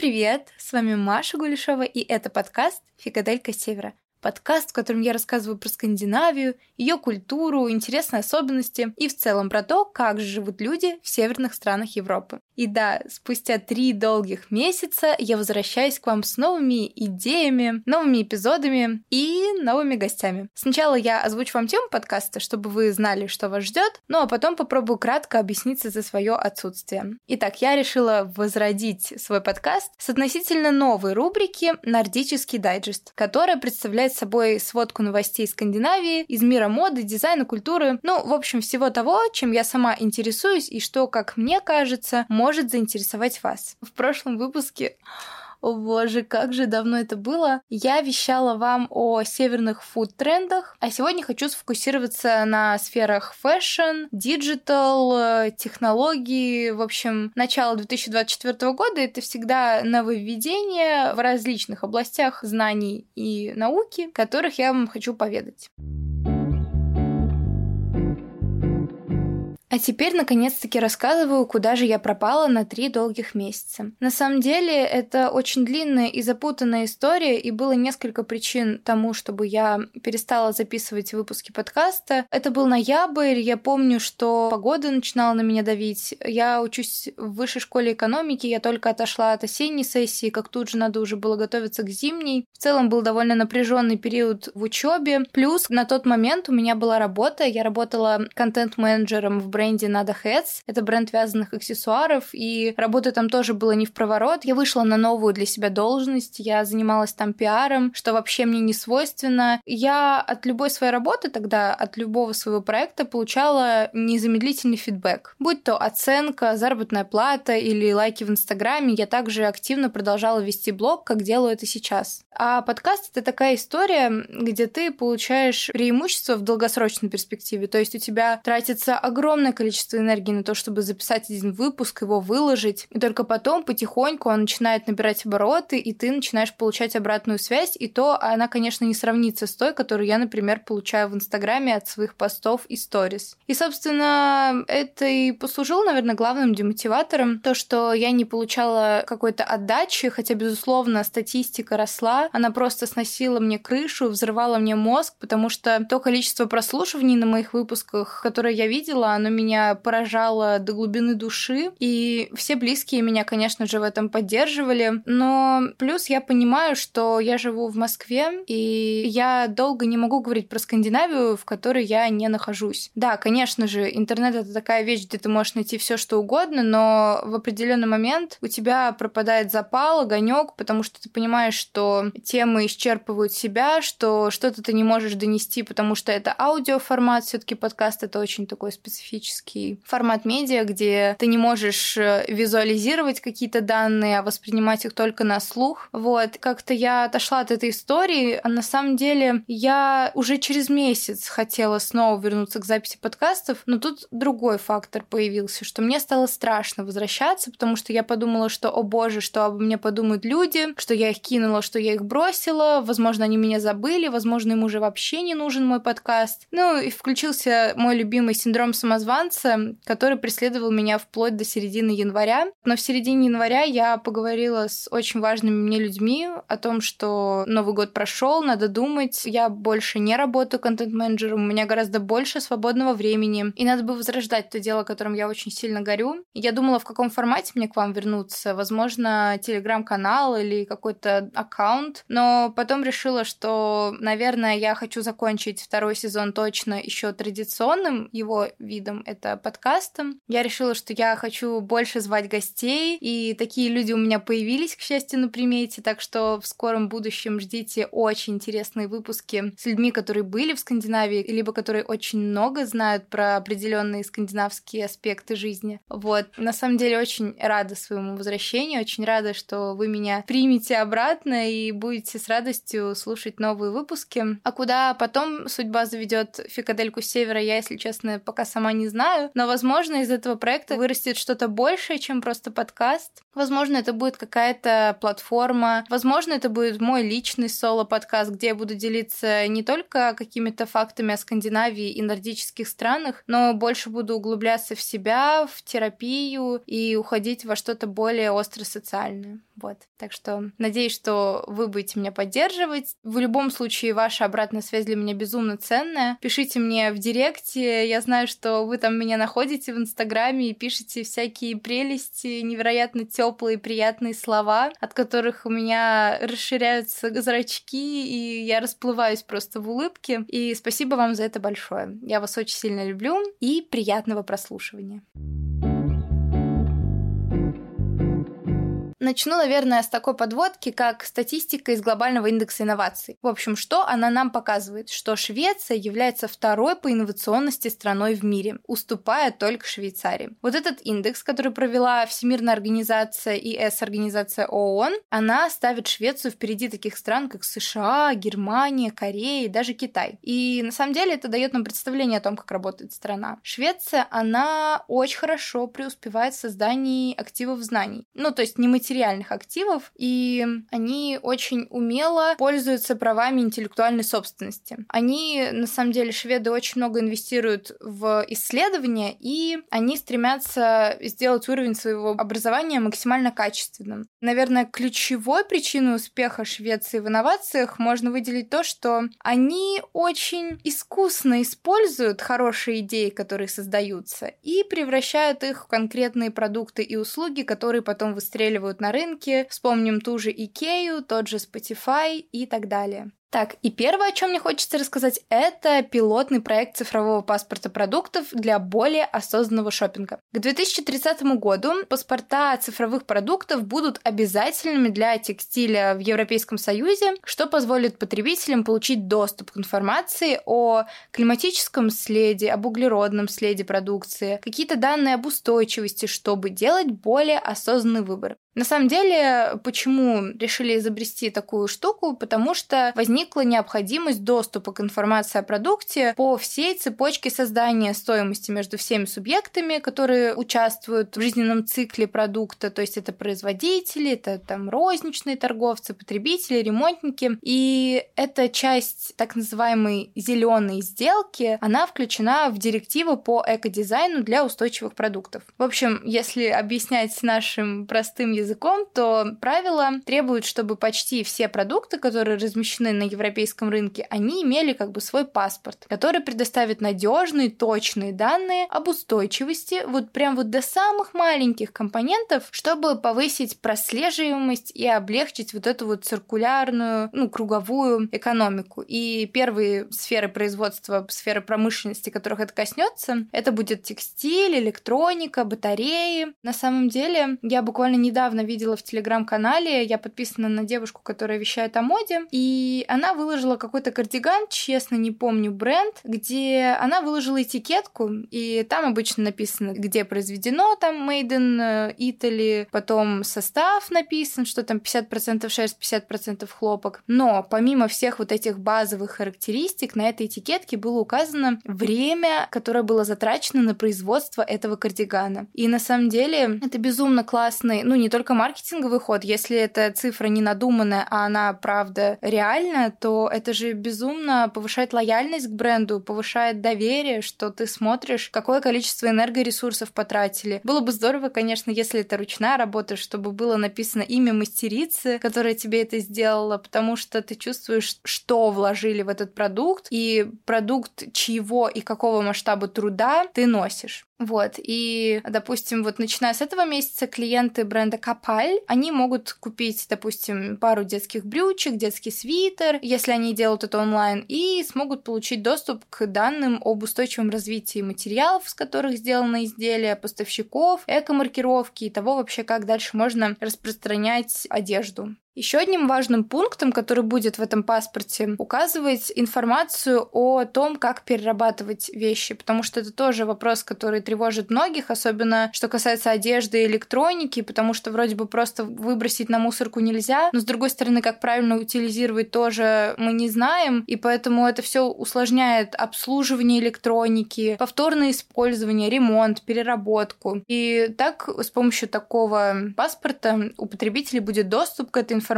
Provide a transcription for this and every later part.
Привет! С вами Маша Гулешова, и это подкаст «Фикаделька Севера». Подкаст, в котором я рассказываю про Скандинавию, ее культуру, интересные особенности и в целом про то, как же живут люди в северных странах Европы. И да, спустя три долгих месяца я возвращаюсь к вам с новыми идеями, новыми эпизодами и новыми гостями. Сначала я озвучу вам тему подкаста, чтобы вы знали, что вас ждет, ну а потом попробую кратко объясниться за свое отсутствие. Итак, я решила возродить свой подкаст с относительно новой рубрики «Нордический дайджест», которая представляет собой сводку новостей Скандинавии, из мира моды, дизайна, культуры, ну, в общем, всего того, чем я сама интересуюсь и что, как мне кажется, может заинтересовать вас. В прошлом выпуске о боже, как же давно это было. Я вещала вам о северных food-трендах, а сегодня хочу сфокусироваться на сферах fashion, digital, технологии. В общем, начало 2024 года — это всегда нововведения в различных областях знаний и науки, которых я вам хочу поведать. А теперь, наконец-таки, рассказываю, куда же я пропала на три долгих месяца. На самом деле, это очень длинная и запутанная история, и было несколько причин тому, чтобы я перестала записывать выпуски подкаста. Это был ноябрь, я помню, что погода начинала на меня давить. Я учусь в высшей школе экономики, я только отошла от осенней сессии, как тут же надо уже было готовиться к зимней. В целом был довольно напряженный период в учебе. Плюс на тот момент у меня была работа, я работала контент-менеджером в бренде Nada Heads. Это бренд вязаных аксессуаров, и работы там тоже было не в проворот. Я вышла на новую для себя должность, я занималась там пиаром, что вообще мне не свойственно. Я от любой своей работы тогда, от любого своего проекта получала незамедлительный фидбэк. Будь то оценка, заработная плата или лайки в Инстаграме, я также активно продолжала вести блог, как делаю это сейчас. А подкаст — это такая история, где ты получаешь преимущество в долгосрочной перспективе. То есть у тебя тратится огромное огромное количество энергии на то, чтобы записать один выпуск, его выложить, и только потом потихоньку он начинает набирать обороты, и ты начинаешь получать обратную связь, и то она, конечно, не сравнится с той, которую я, например, получаю в Инстаграме от своих постов и сторис. И, собственно, это и послужило, наверное, главным демотиватором, то, что я не получала какой-то отдачи, хотя, безусловно, статистика росла, она просто сносила мне крышу, взрывала мне мозг, потому что то количество прослушиваний на моих выпусках, которые я видела, оно меня поражало до глубины души, и все близкие меня, конечно же, в этом поддерживали, но плюс я понимаю, что я живу в Москве, и я долго не могу говорить про Скандинавию, в которой я не нахожусь. Да, конечно же, интернет это такая вещь, где ты можешь найти все, что угодно, но в определенный момент у тебя пропадает запал, огонек, потому что ты понимаешь, что темы исчерпывают себя, что что-то ты не можешь донести, потому что это аудиоформат, все-таки подкаст это очень такой специфический классический формат медиа, где ты не можешь э, визуализировать какие-то данные, а воспринимать их только на слух. Вот, как-то я отошла от этой истории, а на самом деле я уже через месяц хотела снова вернуться к записи подкастов, но тут другой фактор появился, что мне стало страшно возвращаться, потому что я подумала, что, о боже, что обо мне подумают люди, что я их кинула, что я их бросила, возможно, они меня забыли, возможно, им уже вообще не нужен мой подкаст. Ну и включился мой любимый синдром самозванца, самозванца, который преследовал меня вплоть до середины января. Но в середине января я поговорила с очень важными мне людьми о том, что Новый год прошел, надо думать. Я больше не работаю контент-менеджером, у меня гораздо больше свободного времени. И надо бы возрождать то дело, которым я очень сильно горю. Я думала, в каком формате мне к вам вернуться. Возможно, телеграм-канал или какой-то аккаунт. Но потом решила, что, наверное, я хочу закончить второй сезон точно еще традиционным его видом, это подкастом. Я решила, что я хочу больше звать гостей, и такие люди у меня появились, к счастью, на примете, так что в скором будущем ждите очень интересные выпуски с людьми, которые были в Скандинавии, либо которые очень много знают про определенные скандинавские аспекты жизни. Вот. На самом деле очень рада своему возвращению, очень рада, что вы меня примете обратно и будете с радостью слушать новые выпуски. А куда потом судьба заведет Фикадельку Севера, я, если честно, пока сама не знаю, но, возможно, из этого проекта вырастет что-то большее, чем просто подкаст. Возможно, это будет какая-то платформа, возможно, это будет мой личный соло-подкаст, где я буду делиться не только какими-то фактами о Скандинавии и нордических странах, но больше буду углубляться в себя, в терапию и уходить во что-то более остро социальное. Вот. Так что надеюсь, что вы будете меня поддерживать. В любом случае, ваша обратная связь для меня безумно ценная. Пишите мне в директе. Я знаю, что вы там меня находите в Инстаграме и пишете всякие прелести, невероятно теплые, приятные слова, от которых у меня расширяются зрачки, и я расплываюсь просто в улыбке. И спасибо вам за это большое. Я вас очень сильно люблю и приятного прослушивания. Начну, наверное, с такой подводки, как статистика из глобального индекса инноваций. В общем, что она нам показывает? Что Швеция является второй по инновационности страной в мире, уступая только Швейцарии. Вот этот индекс, который провела Всемирная организация и С-организация ООН, она ставит Швецию впереди таких стран, как США, Германия, Корея и даже Китай. И на самом деле это дает нам представление о том, как работает страна. Швеция, она очень хорошо преуспевает в создании активов знаний. Ну, то есть не материальных материальных активов, и они очень умело пользуются правами интеллектуальной собственности. Они, на самом деле, шведы очень много инвестируют в исследования, и они стремятся сделать уровень своего образования максимально качественным. Наверное, ключевой причиной успеха Швеции в инновациях можно выделить то, что они очень искусно используют хорошие идеи, которые создаются, и превращают их в конкретные продукты и услуги, которые потом выстреливают на рынке. Вспомним ту же Икею, тот же Spotify и так далее. Так, и первое, о чем мне хочется рассказать, это пилотный проект цифрового паспорта продуктов для более осознанного шопинга. К 2030 году паспорта цифровых продуктов будут обязательными для текстиля в Европейском Союзе, что позволит потребителям получить доступ к информации о климатическом следе, об углеродном следе продукции, какие-то данные об устойчивости, чтобы делать более осознанный выбор. На самом деле, почему решили изобрести такую штуку? Потому что возникла необходимость доступа к информации о продукте по всей цепочке создания стоимости между всеми субъектами, которые участвуют в жизненном цикле продукта. То есть это производители, это там розничные торговцы, потребители, ремонтники. И эта часть так называемой зеленой сделки, она включена в директиву по экодизайну для устойчивых продуктов. В общем, если объяснять нашим простым языком, то правила требуют, чтобы почти все продукты, которые размещены на европейском рынке, они имели как бы свой паспорт, который предоставит надежные, точные данные об устойчивости, вот прям вот до самых маленьких компонентов, чтобы повысить прослеживаемость и облегчить вот эту вот циркулярную, ну, круговую экономику. И первые сферы производства, сферы промышленности, которых это коснется, это будет текстиль, электроника, батареи. На самом деле, я буквально недавно недавно видела в телеграм-канале, я подписана на девушку, которая вещает о моде, и она выложила какой-то кардиган, честно не помню бренд, где она выложила этикетку, и там обычно написано, где произведено, там Made in э, Italy, потом состав написан, что там 50% шерсть, 50% хлопок. Но помимо всех вот этих базовых характеристик, на этой этикетке было указано время, которое было затрачено на производство этого кардигана. И на самом деле это безумно классный, ну не только только маркетинговый ход. Если эта цифра не надуманная, а она правда реальная, то это же безумно повышает лояльность к бренду, повышает доверие, что ты смотришь, какое количество энергоресурсов потратили. Было бы здорово, конечно, если это ручная работа, чтобы было написано имя мастерицы, которая тебе это сделала, потому что ты чувствуешь, что вложили в этот продукт, и продукт чьего и какого масштаба труда ты носишь. Вот, и, допустим, вот начиная с этого месяца клиенты бренда Капаль, они могут купить, допустим, пару детских брючек, детский свитер, если они делают это онлайн, и смогут получить доступ к данным об устойчивом развитии материалов, с которых сделано изделие, поставщиков, эко-маркировки и того вообще, как дальше можно распространять одежду. Еще одним важным пунктом, который будет в этом паспорте, указывать информацию о том, как перерабатывать вещи, потому что это тоже вопрос, который тревожит многих, особенно что касается одежды и электроники, потому что вроде бы просто выбросить на мусорку нельзя, но с другой стороны, как правильно утилизировать тоже мы не знаем, и поэтому это все усложняет обслуживание электроники, повторное использование, ремонт, переработку. И так с помощью такого паспорта у потребителей будет доступ к этой информации,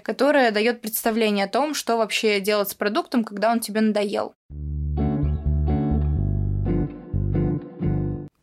которая дает представление о том, что вообще делать с продуктом, когда он тебе надоел.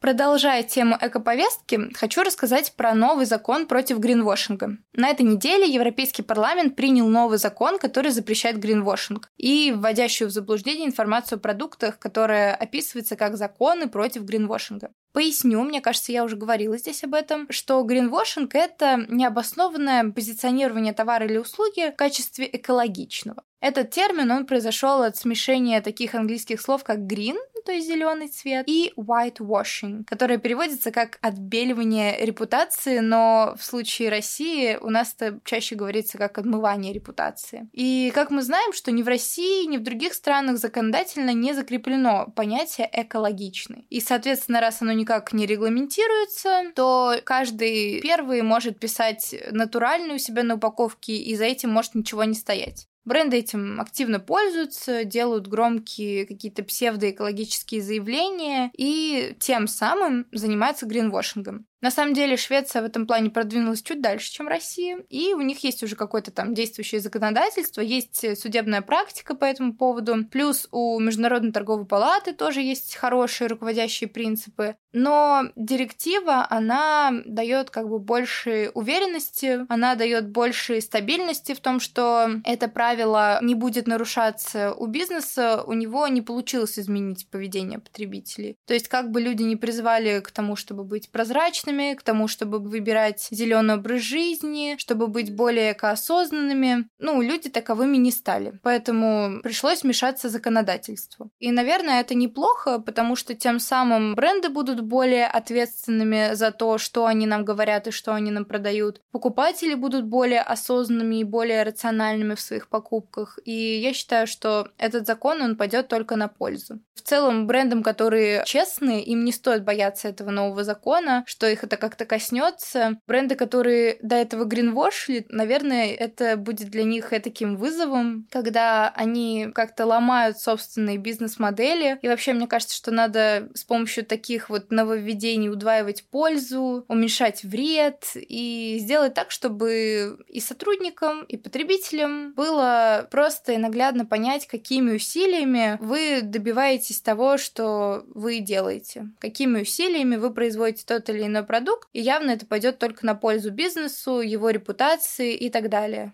Продолжая тему экоповестки, хочу рассказать про новый закон против гринвошинга. На этой неделе Европейский парламент принял новый закон, который запрещает гринвошинг и вводящую в заблуждение информацию о продуктах, которая описывается как законы против гринвошинга. Поясню, мне кажется, я уже говорила здесь об этом, что гринвошинг — это необоснованное позиционирование товара или услуги в качестве экологичного. Этот термин, он произошел от смешения таких английских слов, как green, то есть зеленый цвет, и whitewashing, которое переводится как отбеливание репутации, но в случае России у нас это чаще говорится как отмывание репутации. И как мы знаем, что ни в России, ни в других странах законодательно не закреплено понятие экологичный. И, соответственно, раз оно никак не регламентируется, то каждый первый может писать натуральную себя на упаковке, и за этим может ничего не стоять. Бренды этим активно пользуются, делают громкие какие-то псевдоэкологические заявления и тем самым занимаются гринвошингом. На самом деле Швеция в этом плане продвинулась чуть дальше, чем Россия, и у них есть уже какое-то там действующее законодательство, есть судебная практика по этому поводу, плюс у Международной торговой палаты тоже есть хорошие руководящие принципы, но директива, она дает как бы больше уверенности, она дает больше стабильности в том, что это правило не будет нарушаться у бизнеса, у него не получилось изменить поведение потребителей. То есть как бы люди не призывали к тому, чтобы быть прозрачными, осознанными, к тому, чтобы выбирать зеленый образ жизни, чтобы быть более экоосознанными. Ну, люди таковыми не стали. Поэтому пришлось вмешаться законодательству. И, наверное, это неплохо, потому что тем самым бренды будут более ответственными за то, что они нам говорят и что они нам продают. Покупатели будут более осознанными и более рациональными в своих покупках. И я считаю, что этот закон, он пойдет только на пользу. В целом, брендам, которые честные, им не стоит бояться этого нового закона, что их это как-то коснется. Бренды, которые до этого гринвошили, наверное, это будет для них таким вызовом, когда они как-то ломают собственные бизнес-модели. И вообще, мне кажется, что надо с помощью таких вот нововведений удваивать пользу, уменьшать вред и сделать так, чтобы и сотрудникам, и потребителям было просто и наглядно понять, какими усилиями вы добиваетесь того, что вы делаете, какими усилиями вы производите тот или иной продукт, и явно это пойдет только на пользу бизнесу, его репутации и так далее.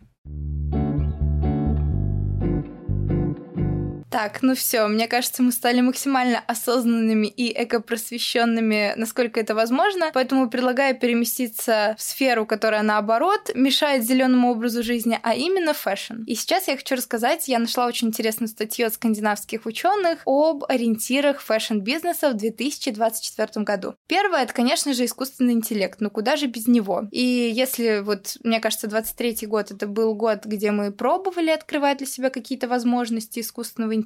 Так, ну все, мне кажется, мы стали максимально осознанными и экопросвещенными, насколько это возможно. Поэтому предлагаю переместиться в сферу, которая наоборот мешает зеленому образу жизни, а именно fashion. И сейчас я хочу рассказать, я нашла очень интересную статью от скандинавских ученых об ориентирах fashion-бизнеса в 2024 году. Первое, это, конечно же, искусственный интеллект, но куда же без него? И если вот, мне кажется, 23 год это был год, где мы пробовали открывать для себя какие-то возможности искусственного интеллекта.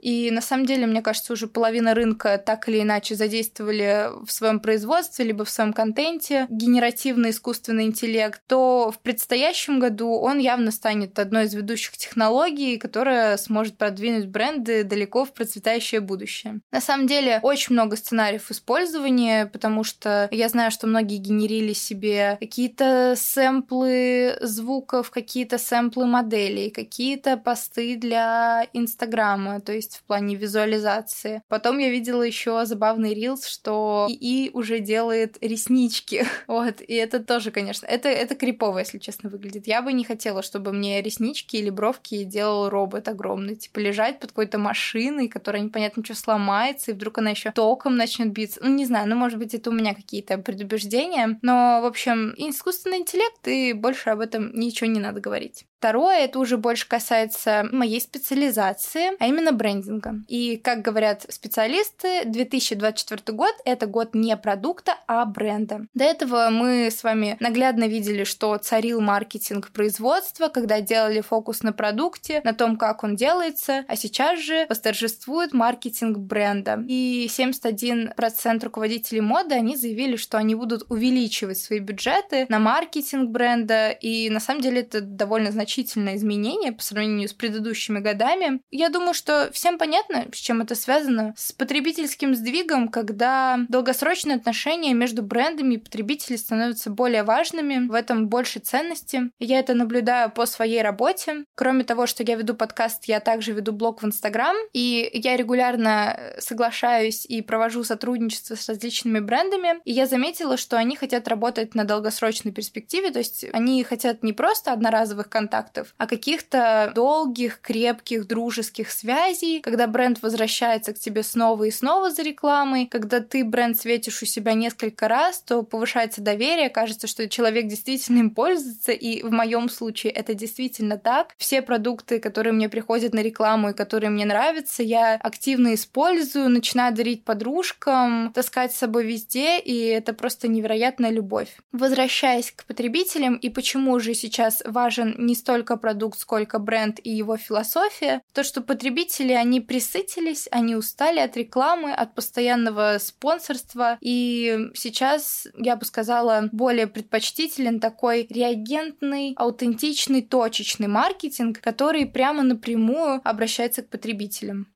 И на самом деле, мне кажется, уже половина рынка так или иначе задействовали в своем производстве, либо в своем контенте генеративный искусственный интеллект, то в предстоящем году он явно станет одной из ведущих технологий, которая сможет продвинуть бренды далеко в процветающее будущее. На самом деле, очень много сценариев использования, потому что я знаю, что многие генерили себе какие-то сэмплы звуков, какие-то сэмплы моделей, какие-то посты для Инстаграма, программа, то есть в плане визуализации. Потом я видела еще забавный рилс, что ИИ уже делает реснички. вот, и это тоже, конечно, это, это крипово, если честно, выглядит. Я бы не хотела, чтобы мне реснички или бровки делал робот огромный, типа лежать под какой-то машиной, которая непонятно что сломается, и вдруг она еще током начнет биться. Ну, не знаю, ну, может быть, это у меня какие-то предубеждения, но, в общем, искусственный интеллект, и больше об этом ничего не надо говорить. Второе, это уже больше касается моей специализации, а именно брендинга. И, как говорят специалисты, 2024 год — это год не продукта, а бренда. До этого мы с вами наглядно видели, что царил маркетинг производства, когда делали фокус на продукте, на том, как он делается, а сейчас же восторжествует маркетинг бренда. И 71% руководителей моды, они заявили, что они будут увеличивать свои бюджеты на маркетинг бренда, и на самом деле это довольно значительно значительное изменение по сравнению с предыдущими годами. Я думаю, что всем понятно, с чем это связано. С потребительским сдвигом, когда долгосрочные отношения между брендами и потребителями становятся более важными, в этом больше ценности. Я это наблюдаю по своей работе. Кроме того, что я веду подкаст, я также веду блог в Инстаграм, и я регулярно соглашаюсь и провожу сотрудничество с различными брендами, и я заметила, что они хотят работать на долгосрочной перспективе, то есть они хотят не просто одноразовых контактов, а каких-то долгих, крепких, дружеских связей, когда бренд возвращается к тебе снова и снова за рекламой, когда ты бренд светишь у себя несколько раз, то повышается доверие, кажется, что человек действительно им пользуется, и в моем случае это действительно так. Все продукты, которые мне приходят на рекламу и которые мне нравятся, я активно использую, начинаю дарить подружкам, таскать с собой везде, и это просто невероятная любовь. Возвращаясь к потребителям и почему же сейчас важен не столько продукт, сколько бренд и его философия, то, что потребители, они присытились, они устали от рекламы, от постоянного спонсорства, и сейчас, я бы сказала, более предпочтителен такой реагентный, аутентичный, точечный маркетинг, который прямо напрямую обращается к потребителям.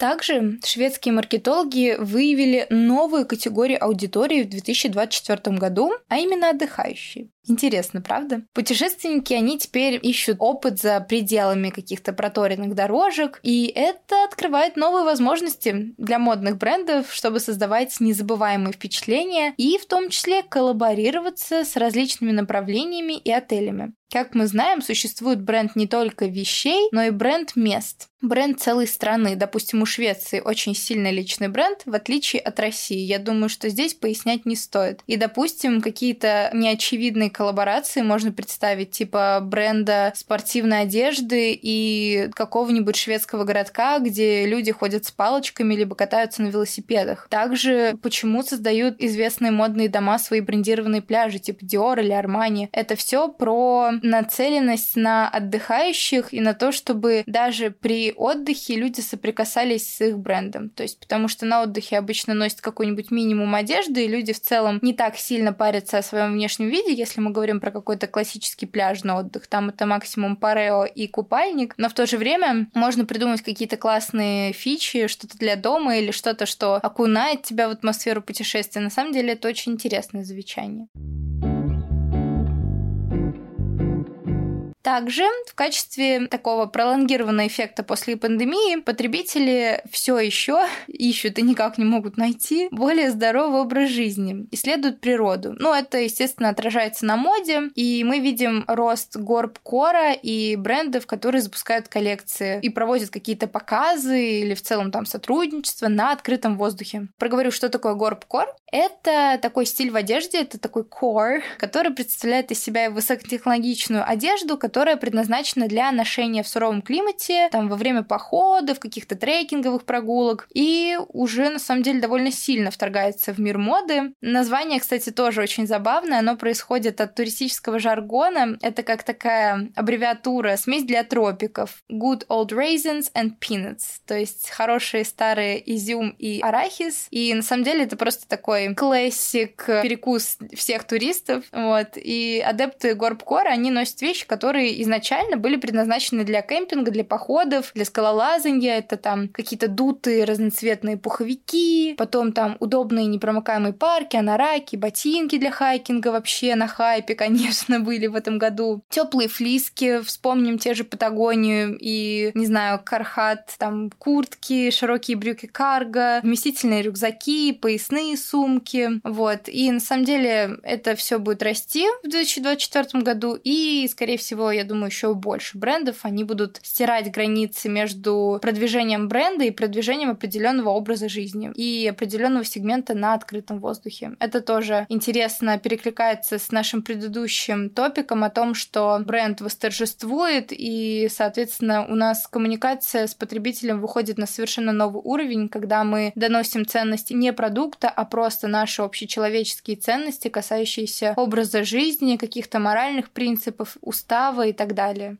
Также шведские маркетологи выявили новую категорию аудитории в 2024 году, а именно отдыхающие. Интересно, правда? Путешественники, они теперь ищут опыт за пределами каких-то проторенных дорожек, и это открывает новые возможности для модных брендов, чтобы создавать незабываемые впечатления и в том числе коллаборироваться с различными направлениями и отелями. Как мы знаем, существует бренд не только вещей, но и бренд мест. Бренд целой страны. Допустим, у Швеции очень сильный личный бренд, в отличие от России. Я думаю, что здесь пояснять не стоит. И, допустим, какие-то неочевидные коллаборации можно представить, типа бренда спортивной одежды и какого-нибудь шведского городка, где люди ходят с палочками либо катаются на велосипедах. Также почему создают известные модные дома свои брендированные пляжи, типа Dior или Armani. Это все про нацеленность на отдыхающих и на то, чтобы даже при отдыхе люди соприкасались с их брендом. То есть потому что на отдыхе обычно носят какой-нибудь минимум одежды, и люди в целом не так сильно парятся о своем внешнем виде, если мы говорим про какой-то классический пляжный отдых. Там это максимум парео и купальник, но в то же время можно придумать какие-то классные фичи, что-то для дома или что-то, что окунает тебя в атмосферу путешествия. На самом деле это очень интересное замечание. Также в качестве такого пролонгированного эффекта после пандемии потребители все еще ищут и никак не могут найти более здоровый образ жизни, исследуют природу. Ну, это, естественно, отражается на моде, и мы видим рост горб-кора и брендов, которые запускают коллекции и проводят какие-то показы или в целом там сотрудничество на открытом воздухе. Проговорю, что такое горб-кор. Это такой стиль в одежде, это такой core, который представляет из себя высокотехнологичную одежду, которая предназначена для ношения в суровом климате, там, во время походов, каких-то трекинговых прогулок, и уже, на самом деле, довольно сильно вторгается в мир моды. Название, кстати, тоже очень забавное, оно происходит от туристического жаргона, это как такая аббревиатура, смесь для тропиков. Good old raisins and peanuts, то есть хорошие старые изюм и арахис, и на самом деле это просто такой классик перекус всех туристов, вот, и адепты горбкора, они носят вещи, которые которые изначально были предназначены для кемпинга, для походов, для скалолазания. Это там какие-то дутые разноцветные пуховики, потом там удобные непромокаемые парки, анараки, ботинки для хайкинга вообще на хайпе, конечно, были в этом году. Теплые флиски, вспомним те же Патагонию и, не знаю, Кархат, там куртки, широкие брюки карго, вместительные рюкзаки, поясные сумки, вот. И на самом деле это все будет расти в 2024 году и, скорее всего, я думаю, еще больше брендов, они будут стирать границы между продвижением бренда и продвижением определенного образа жизни и определенного сегмента на открытом воздухе. Это тоже интересно перекликается с нашим предыдущим топиком о том, что бренд восторжествует, и, соответственно, у нас коммуникация с потребителем выходит на совершенно новый уровень, когда мы доносим ценности не продукта, а просто наши общечеловеческие ценности, касающиеся образа жизни, каких-то моральных принципов, устава и так далее.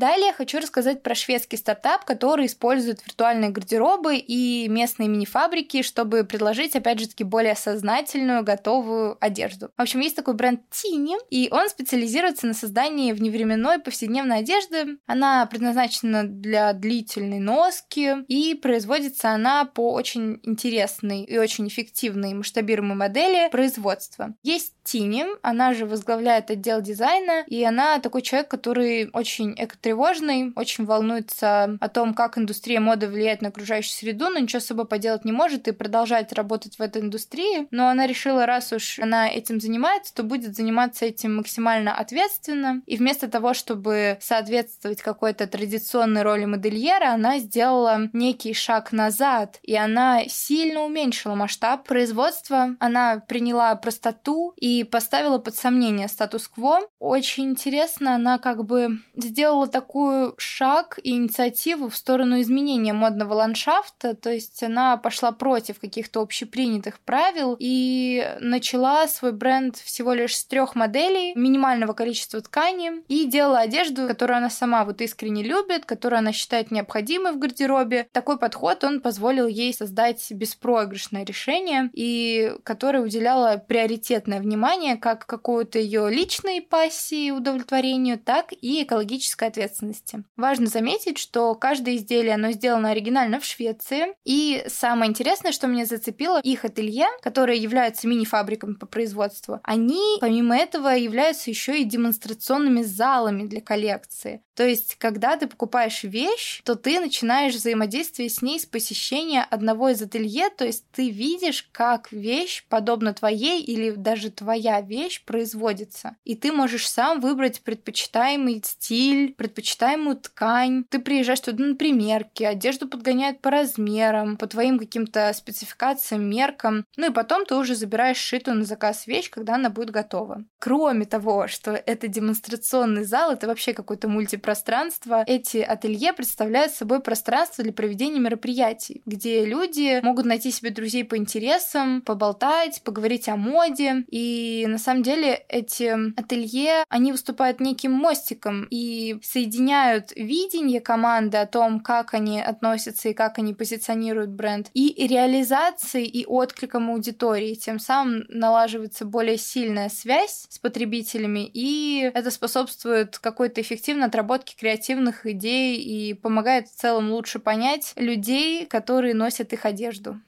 Далее хочу рассказать про шведский стартап, который использует виртуальные гардеробы и местные мини-фабрики, чтобы предложить, опять же таки, более сознательную, готовую одежду. В общем, есть такой бренд Tini, и он специализируется на создании вневременной повседневной одежды. Она предназначена для длительной носки, и производится она по очень интересной и очень эффективной масштабируемой модели производства. Есть Тини, она же возглавляет отдел дизайна, и она такой человек, который очень экотревожный, очень волнуется о том, как индустрия моды влияет на окружающую среду, но ничего с собой поделать не может и продолжает работать в этой индустрии. Но она решила, раз уж она этим занимается, то будет заниматься этим максимально ответственно. И вместо того, чтобы соответствовать какой-то традиционной роли модельера, она сделала некий шаг назад, и она сильно уменьшила масштаб производства, она приняла простоту и и поставила под сомнение статус-кво. Очень интересно, она как бы сделала такую шаг и инициативу в сторону изменения модного ландшафта, то есть она пошла против каких-то общепринятых правил и начала свой бренд всего лишь с трех моделей, минимального количества ткани, и делала одежду, которую она сама вот искренне любит, которую она считает необходимой в гардеробе. Такой подход, он позволил ей создать беспроигрышное решение, и которое уделяло приоритетное внимание внимание как какую-то ее личной пассии удовлетворению, так и экологической ответственности. Важно заметить, что каждое изделие, оно сделано оригинально в Швеции, и самое интересное, что меня зацепило, их ателье, которые являются мини-фабриками по производству, они, помимо этого, являются еще и демонстрационными залами для коллекции. То есть, когда ты покупаешь вещь, то ты начинаешь взаимодействие с ней с посещения одного из ателье, то есть ты видишь, как вещь, подобно твоей или даже твоя вещь, производится. И ты можешь сам выбрать предпочитаемый стиль, предпочитаемую ткань. Ты приезжаешь туда на примерки, одежду подгоняют по размерам, по твоим каким-то спецификациям, меркам. Ну и потом ты уже забираешь шитую на заказ вещь, когда она будет готова. Кроме того, что это демонстрационный зал, это вообще какой-то мультипроект пространство. Эти ателье представляют собой пространство для проведения мероприятий, где люди могут найти себе друзей по интересам, поболтать, поговорить о моде. И на самом деле эти ателье, они выступают неким мостиком и соединяют видение команды о том, как они относятся и как они позиционируют бренд, и реализацией и откликом аудитории. Тем самым налаживается более сильная связь с потребителями, и это способствует какой-то эффективной отработке креативных идей и помогает в целом лучше понять людей, которые носят их одежду.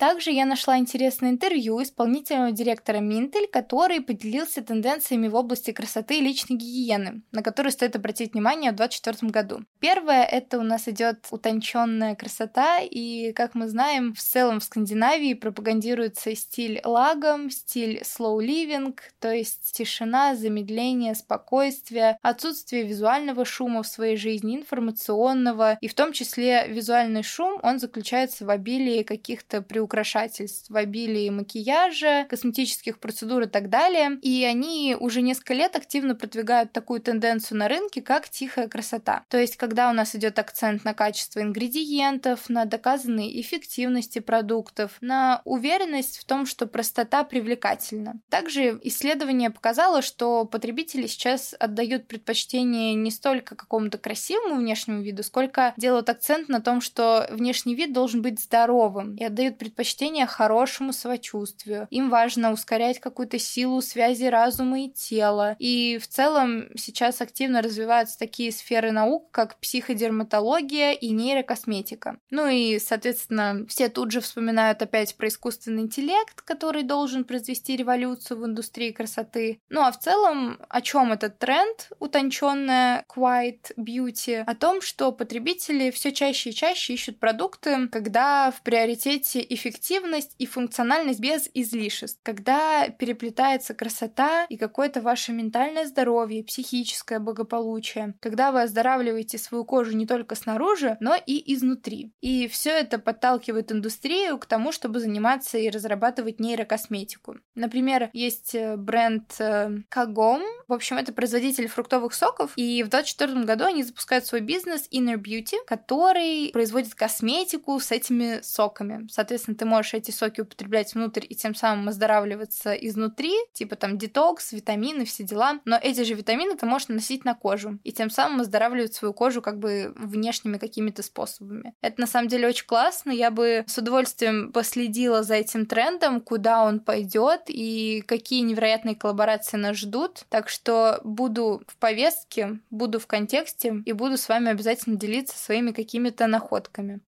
Также я нашла интересное интервью исполнительного директора Минтель, который поделился тенденциями в области красоты и личной гигиены, на которые стоит обратить внимание в 2024 году. Первое — это у нас идет утонченная красота, и, как мы знаем, в целом в Скандинавии пропагандируется стиль лагом, стиль slow living, то есть тишина, замедление, спокойствие, отсутствие визуального шума в своей жизни, информационного, и в том числе визуальный шум, он заключается в обилии каких-то приукрашений украшательств в обилии макияжа, косметических процедур и так далее. И они уже несколько лет активно продвигают такую тенденцию на рынке, как тихая красота. То есть, когда у нас идет акцент на качество ингредиентов, на доказанной эффективности продуктов, на уверенность в том, что простота привлекательна. Также исследование показало, что потребители сейчас отдают предпочтение не столько какому-то красивому внешнему виду, сколько делают акцент на том, что внешний вид должен быть здоровым и отдают предпочтение предпочтение хорошему самочувствию. Им важно ускорять какую-то силу связи разума и тела. И в целом сейчас активно развиваются такие сферы наук, как психодерматология и нейрокосметика. Ну и, соответственно, все тут же вспоминают опять про искусственный интеллект, который должен произвести революцию в индустрии красоты. Ну а в целом, о чем этот тренд, утонченная quiet beauty? О том, что потребители все чаще и чаще ищут продукты, когда в приоритете эффективность эффективность и функциональность без излишеств, когда переплетается красота и какое-то ваше ментальное здоровье, психическое благополучие, когда вы оздоравливаете свою кожу не только снаружи, но и изнутри. И все это подталкивает индустрию к тому, чтобы заниматься и разрабатывать нейрокосметику. Например, есть э, бренд Kagom, э, в общем, это производитель фруктовых соков, и в 2024 году они запускают свой бизнес Inner Beauty, который производит косметику с этими соками. Соответственно, ты можешь эти соки употреблять внутрь и тем самым оздоравливаться изнутри, типа там детокс, витамины, все дела. Но эти же витамины ты можешь наносить на кожу и тем самым оздоравливать свою кожу как бы внешними какими-то способами. Это на самом деле очень классно. Я бы с удовольствием последила за этим трендом, куда он пойдет и какие невероятные коллаборации нас ждут. Так что буду в повестке, буду в контексте и буду с вами обязательно делиться своими какими-то находками.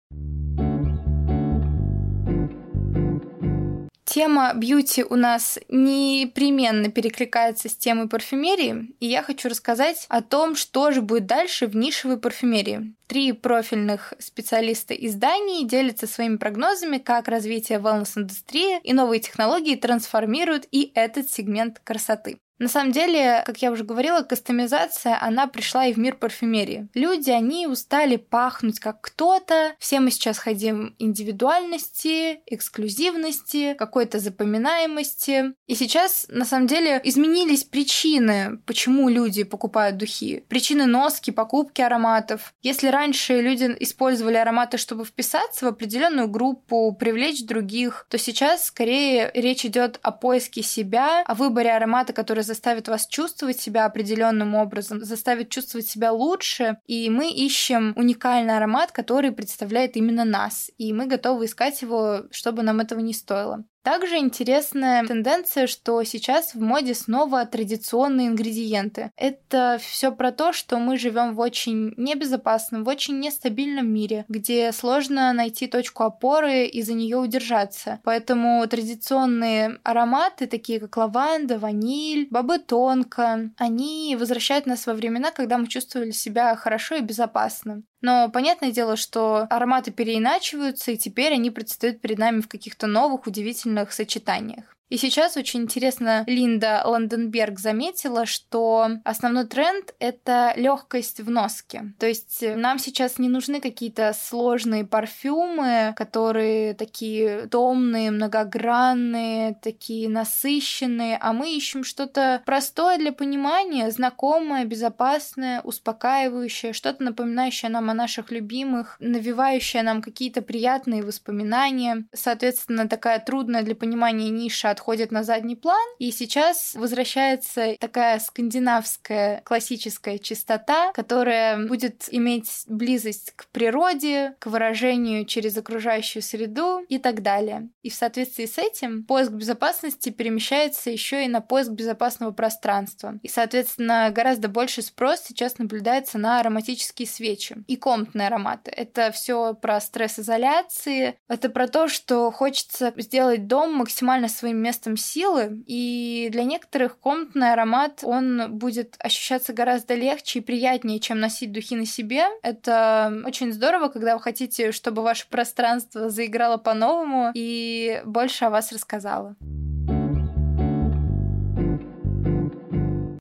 Тема бьюти у нас непременно перекликается с темой парфюмерии, и я хочу рассказать о том, что же будет дальше в нишевой парфюмерии. Три профильных специалиста изданий делятся своими прогнозами, как развитие wellness-индустрии и новые технологии трансформируют и этот сегмент красоты. На самом деле, как я уже говорила, кастомизация, она пришла и в мир парфюмерии. Люди, они устали пахнуть как кто-то. Все мы сейчас хотим индивидуальности, эксклюзивности, какой-то запоминаемости. И сейчас, на самом деле, изменились причины, почему люди покупают духи. Причины носки, покупки ароматов. Если раньше люди использовали ароматы, чтобы вписаться в определенную группу, привлечь других, то сейчас скорее речь идет о поиске себя, о выборе аромата, который заставит вас чувствовать себя определенным образом, заставит чувствовать себя лучше, и мы ищем уникальный аромат, который представляет именно нас, и мы готовы искать его, чтобы нам этого не стоило. Также интересная тенденция, что сейчас в моде снова традиционные ингредиенты. Это все про то, что мы живем в очень небезопасном, в очень нестабильном мире, где сложно найти точку опоры и за нее удержаться. Поэтому традиционные ароматы, такие как лаванда, ваниль, бобы тонко, они возвращают нас во времена, когда мы чувствовали себя хорошо и безопасно. Но понятное дело, что ароматы переиначиваются, и теперь они предстают перед нами в каких-то новых удивительных сочетаниях. И сейчас очень интересно, Линда Ланденберг заметила, что основной тренд — это легкость в носке. То есть нам сейчас не нужны какие-то сложные парфюмы, которые такие томные, многогранные, такие насыщенные, а мы ищем что-то простое для понимания, знакомое, безопасное, успокаивающее, что-то напоминающее нам о наших любимых, навевающее нам какие-то приятные воспоминания. Соответственно, такая трудная для понимания ниша отходит на задний план, и сейчас возвращается такая скандинавская классическая чистота, которая будет иметь близость к природе, к выражению через окружающую среду и так далее. И в соответствии с этим поиск безопасности перемещается еще и на поиск безопасного пространства. И, соответственно, гораздо больше спрос сейчас наблюдается на ароматические свечи и комнатные ароматы. Это все про стресс-изоляции, это про то, что хочется сделать дом максимально своим местом местом силы, и для некоторых комнатный аромат, он будет ощущаться гораздо легче и приятнее, чем носить духи на себе. Это очень здорово, когда вы хотите, чтобы ваше пространство заиграло по-новому и больше о вас рассказало.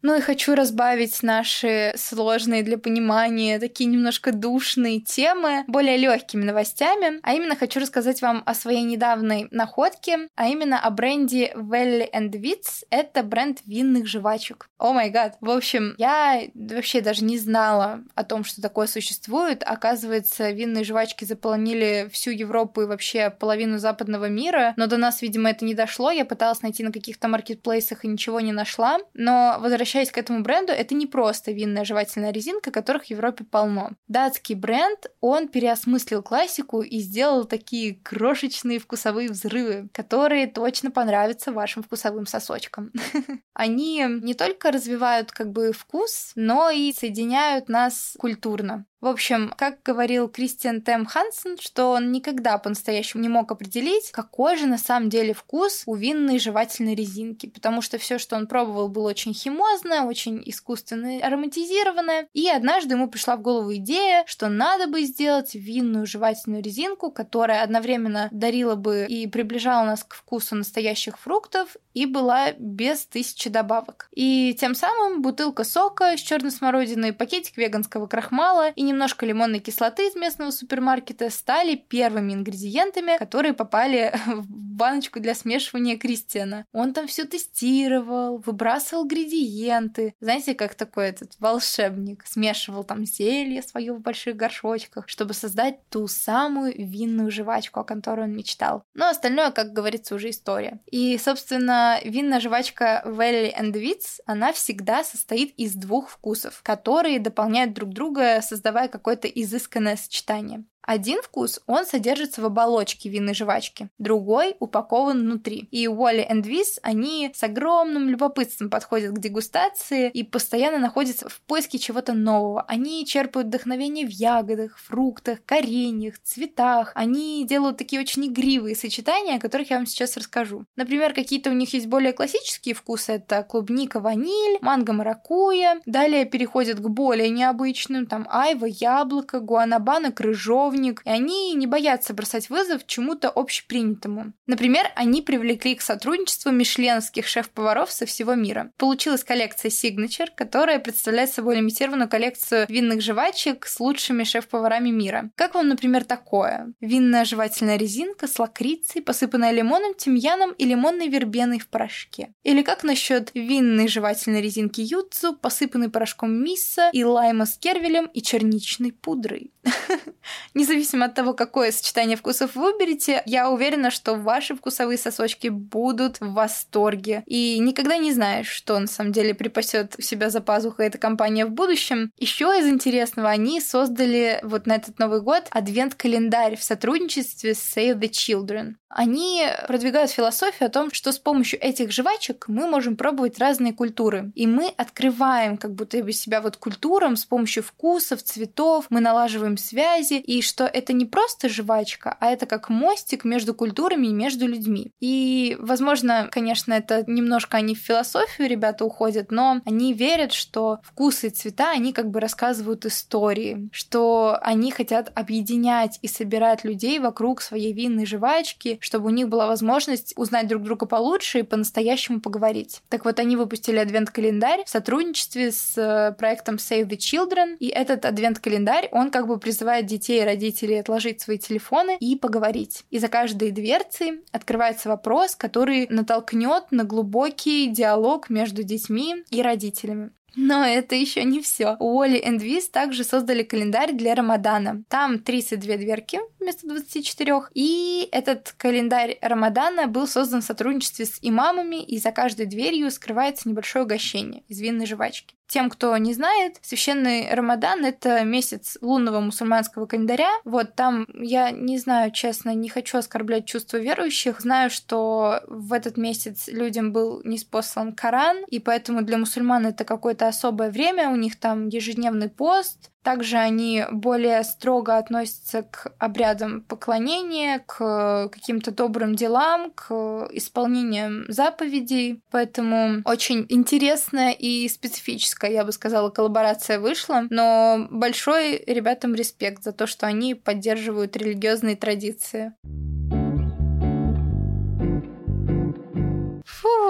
Ну и хочу разбавить наши сложные для понимания, такие немножко душные темы более легкими новостями. А именно хочу рассказать вам о своей недавней находке, а именно о бренде Valley and Wits. Это бренд винных жвачек. О май гад. В общем, я вообще даже не знала о том, что такое существует. Оказывается, винные жвачки заполонили всю Европу и вообще половину западного мира. Но до нас, видимо, это не дошло. Я пыталась найти на каких-то маркетплейсах и ничего не нашла. Но возвращаясь возвращаясь к этому бренду, это не просто винная жевательная резинка, которых в Европе полно. Датский бренд, он переосмыслил классику и сделал такие крошечные вкусовые взрывы, которые точно понравятся вашим вкусовым сосочкам. Они не только развивают как бы вкус, но и соединяют нас культурно. В общем, как говорил Кристиан Тем Хансен, что он никогда по-настоящему не мог определить, какой же на самом деле вкус у винной жевательной резинки, потому что все, что он пробовал, было очень химозное, очень искусственно ароматизированное. И однажды ему пришла в голову идея, что надо бы сделать винную жевательную резинку, которая одновременно дарила бы и приближала нас к вкусу настоящих фруктов и была без тысячи добавок. И тем самым бутылка сока с черной смородиной, пакетик веганского крахмала и немножко лимонной кислоты из местного супермаркета стали первыми ингредиентами, которые попали в баночку для смешивания Кристиана. Он там все тестировал, выбрасывал ингредиенты. Знаете, как такой этот волшебник смешивал там зелье свое в больших горшочках, чтобы создать ту самую винную жвачку, о которой он мечтал. Но остальное, как говорится, уже история. И, собственно, винная жвачка Valley and Wits, она всегда состоит из двух вкусов, которые дополняют друг друга, создавая какое-то изысканное сочетание. Один вкус, он содержится в оболочке винной жвачки, другой упакован внутри. И Уолли и Виз, они с огромным любопытством подходят к дегустации и постоянно находятся в поиске чего-то нового. Они черпают вдохновение в ягодах, фруктах, кореньях, цветах. Они делают такие очень игривые сочетания, о которых я вам сейчас расскажу. Например, какие-то у них есть более классические вкусы. Это клубника, ваниль, манго, маракуйя. Далее переходят к более необычным, там айва, яблоко, гуанабана, крыжов, полковник, и они не боятся бросать вызов чему-то общепринятому. Например, они привлекли к сотрудничеству мишленских шеф-поваров со всего мира. Получилась коллекция Signature, которая представляет собой лимитированную коллекцию винных жвачек с лучшими шеф-поварами мира. Как вам, например, такое? Винная жевательная резинка с лакрицей, посыпанная лимоном, тимьяном и лимонной вербеной в порошке. Или как насчет винной жевательной резинки юдзу, посыпанной порошком мисса и лайма с кервелем и черничной пудрой? Независимо от того, какое сочетание вкусов вы выберете, я уверена, что ваши вкусовые сосочки будут в восторге. И никогда не знаешь, что на самом деле припасет у себя за пазухой эта компания в будущем. Еще из интересного, они создали вот на этот Новый год адвент-календарь в сотрудничестве с Save the Children. Они продвигают философию о том, что с помощью этих жвачек мы можем пробовать разные культуры. И мы открываем как будто бы себя вот культурам с помощью вкусов, цветов, мы налаживаем связи, и что это не просто жвачка, а это как мостик между культурами и между людьми. И, возможно, конечно, это немножко они в философию ребята уходят, но они верят, что вкусы и цвета, они как бы рассказывают истории, что они хотят объединять и собирать людей вокруг своей винной жвачки, чтобы у них была возможность узнать друг друга получше и по-настоящему поговорить. Так вот, они выпустили адвент-календарь в сотрудничестве с э, проектом Save the Children, и этот адвент-календарь, он как бы призывает детей и родителей отложить свои телефоны и поговорить. И за каждой дверцей открывается вопрос, который натолкнет на глубокий диалог между детьми и родителями. Но это еще не все. Уолли и Виз также создали календарь для Рамадана. Там 32 дверки вместо 24. И этот календарь Рамадана был создан в сотрудничестве с имамами, и за каждой дверью скрывается небольшое угощение из винной жвачки. Тем, кто не знает, священный Рамадан — это месяц лунного мусульманского календаря. Вот там, я не знаю, честно, не хочу оскорблять чувства верующих. Знаю, что в этот месяц людям был неспослан Коран, и поэтому для мусульман это какое-то особое время. У них там ежедневный пост, также они более строго относятся к обрядам поклонения, к каким-то добрым делам, к исполнению заповедей. Поэтому очень интересная и специфическая, я бы сказала, коллаборация вышла. Но большой ребятам респект за то, что они поддерживают религиозные традиции.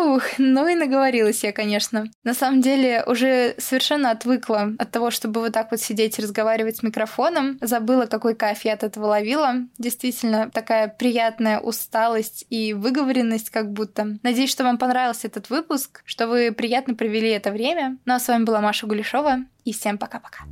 Фух, ну и наговорилась я, конечно. На самом деле уже совершенно отвыкла от того, чтобы вот так вот сидеть и разговаривать с микрофоном. Забыла, какой кайф я от этого ловила. Действительно, такая приятная усталость и выговоренность как будто. Надеюсь, что вам понравился этот выпуск, что вы приятно провели это время. Ну а с вами была Маша Гулешова, и всем пока-пока.